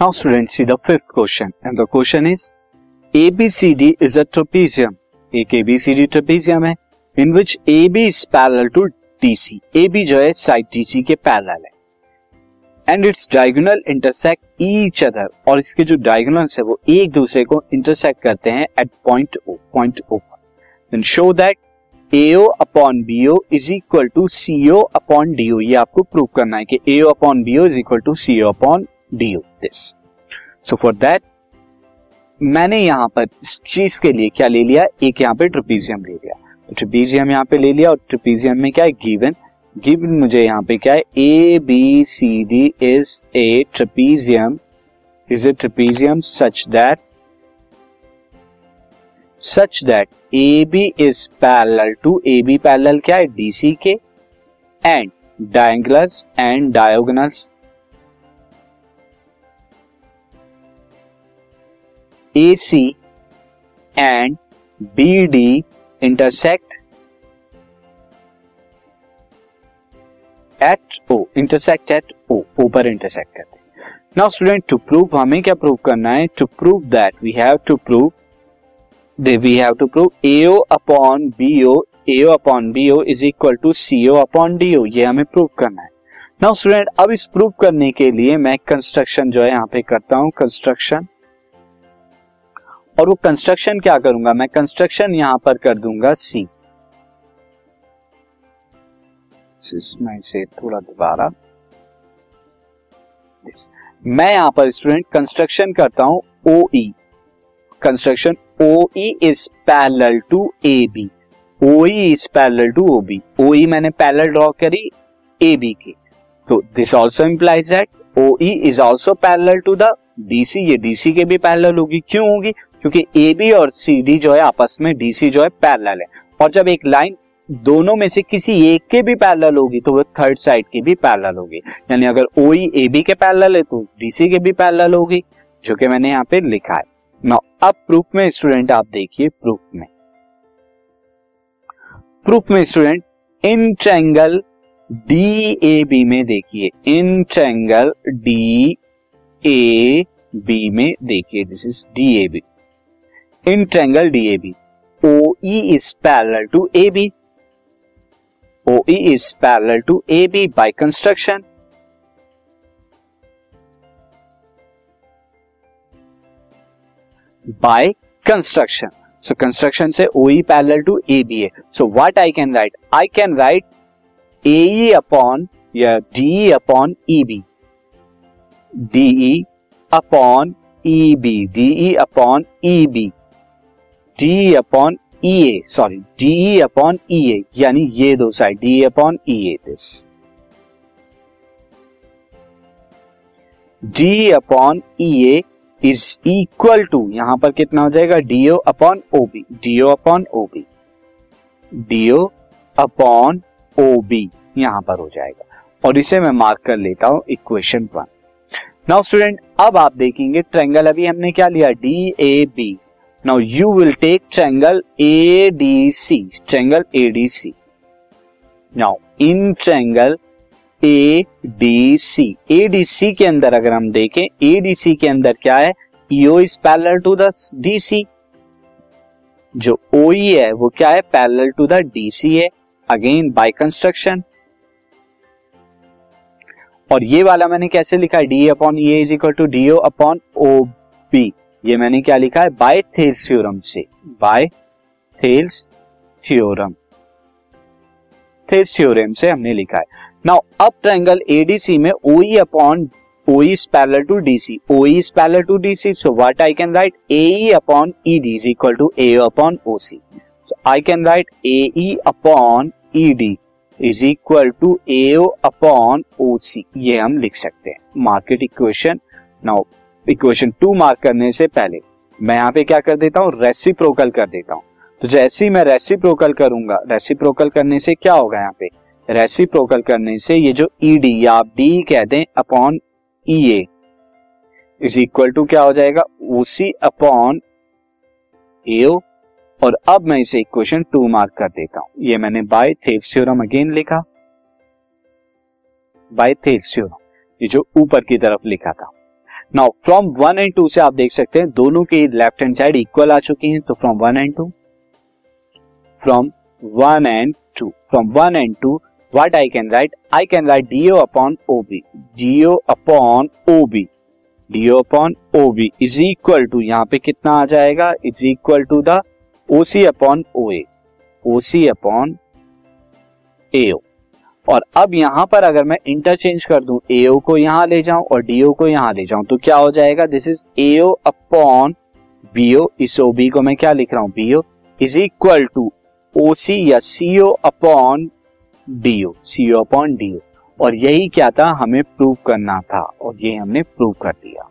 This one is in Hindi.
Now student see the fifth question and the question is ABCD is a trapezium एक ABCD ट्रेपेजियम है in which AB is parallel to DC AB जो है साइड DC के पैरेलल है. And it's diagonal intersect each other और इसके जो डायगोनल्स है, वो एक दूसरे को इंटरसेक्ट करते हैं एट पॉइंट O पॉइंट पर. Then show that AO upon BO is equal to CO upon DO ये आपको प्रूव करना है कि AO upon BO is equal to CO upon DO this so for that मैंने यहाँ पर इस चीज़ के लिए क्या ले लिया? एक यहाँ पे ट्रिपीजियम ले लिया। तो ट्रिपीजियम यहाँ पे ले लिया और ट्रिपीजियम में क्या है? गिवन गिवन मुझे यहाँ पे क्या है? A B C D is a trapezium is a trapezium such that such that A B is parallel to A B parallel क्या है? डीसी के। And diagonals and diagonals AC and BD intersect at O, intersect at O O पर इंटरसेक्ट करते हैं। नाउ स्टूडेंट टू प्रूव हमें क्या प्रूव करना है? To prove that we have to prove the we have to prove AO upon BO AO upon BO is equal to CO upon DO ये हमें प्रूव करना है। नाउ स्टूडेंट अब इस प्रूव करने के लिए मैं कंस्ट्रक्शन जो है यहाँ पे करता हूँ कंस्ट्रक्शन और वो कंस्ट्रक्शन क्या करूँगा? मैं कंस्ट्रक्शन यहाँ पर कर दूँगा सी मैं इसे थोड़ा दोबारा मैं यहाँ पर स्टूडेंट कंस्ट्रक्शन करता हूँ O E construction O E is parallel to A B O E is parallel to O B O E मैंने पैरल ड्रॉ करी ए बी की। तो this also implies that O E is also parallel to the DC ये डीसी के भी पैरल होगी। क्यों होगी? क्योंकि ए बी और सी डी जो है आपस में डीसी जो है पैरेलल है। और जब एक लाइन दोनों में से किसी एक के भी पैरेलल होगी तो वो थर्ड साइड की भी पैरेलल होगी। यानी अगर ओ ए बी के पैरेलल है तो डीसी के भी पैरेलल होगी, जो कि मैंने यहाँ पे लिखा है। ना अब प्रूफ में स्टूडेंट आप देखिए प्रूफ में। प्रूफ में student in triangle D A B में देखिए। In triangle D A B में देखिए। This is D A B in triangle DAB O E is parallel to A B O E is parallel to A B by construction by construction so construction से O E parallel to A B है. So what I can write I can write A E upon या D upon E B D upon E B D upon E B D upon E A sorry D upon E A यानी ये दो side D upon E A this D upon E A is equal to यहाँ पर कितना हो जाएगा? DO upon OB DO upon OB DO upon O B यहाँ पर हो जाएगा। और इसे मैं मार्क कर लेता हूँ इक्वेशन वन नाउ स्टूडेंट अब आप देखेंगे ट्रेंगल अभी हमने क्या लिया? D A B now you will take triangle A D C triangle A D C now in triangle A D C A D C के अंदर अगर हम देखें ए डी सी के अंदर क्या है? EO is parallel to the D C जो ओ e है, वो क्या है? Parallel to the D C है. अगेन बाय कंस्ट्रक्शन और ये वाला मैंने कैसे लिखा? D upon E is equal to D O upon O B ये मैंने क्या लिखा है? बाय थेल्स थ्योरम से। By Thales theorem Thales theorem से हमने लिखा है। नाउ अब ट्रायंगल एडीसी में OE upon O is parallel to DC O is parallel to DC so what I can write A upon ED is equal to A upon OC so I can write A upon ED is equal to A upon OC ये हम लिख सकते हैं। Market equation now equation two mark करने से पहले, मैं यहाँ पे क्या कर देता हूँ? रेसिप्रोकल कर देता हूँ। तो जैसे ही मैं रेसिप्रोकल करूँगा रेसिप्रोकल करने से क्या होगा यहाँ पे? रेसिप्रोकल करने से ये जो ई डी या आप डी कह दें upon E A is equal to क्या हो जाएगा? उसी अपॉन एओ और अब मैं इसे इक्वेशन टू मार्क कर देता हूँ। ये मैंने बाय थेल्स थ्योरम अगेन लिखा। बाय थेल्स थ्योरम ये जो ऊपर की तरफ़ लिखा था। Now from one and two से आप देख सकते हैं, दोनों के लेफ़्ट हैंड साइड इक्वल आ चुकी हैं तो from one and two from one and two from one and two what I can write? I can write DO upon OB. DO upon OB. DO upon OB is equal to यहाँ पे कितना आ जाएगा is equal to the OC upon OA. OC upon AO. और अब यहाँ पर अगर मैं इंटरचेंज कर दूँ AO को यहाँ ले जाऊँ और DO को यहाँ ले जाऊँ तो क्या हो जाएगा? This is AO upon BO इस OB को मैं क्या लिख रहा हूँ? BO is equal to OC या CO upon DO CO upon DO और यही क्या था? हमें प्रूव करना था और ये हमने प्रूव कर दिया।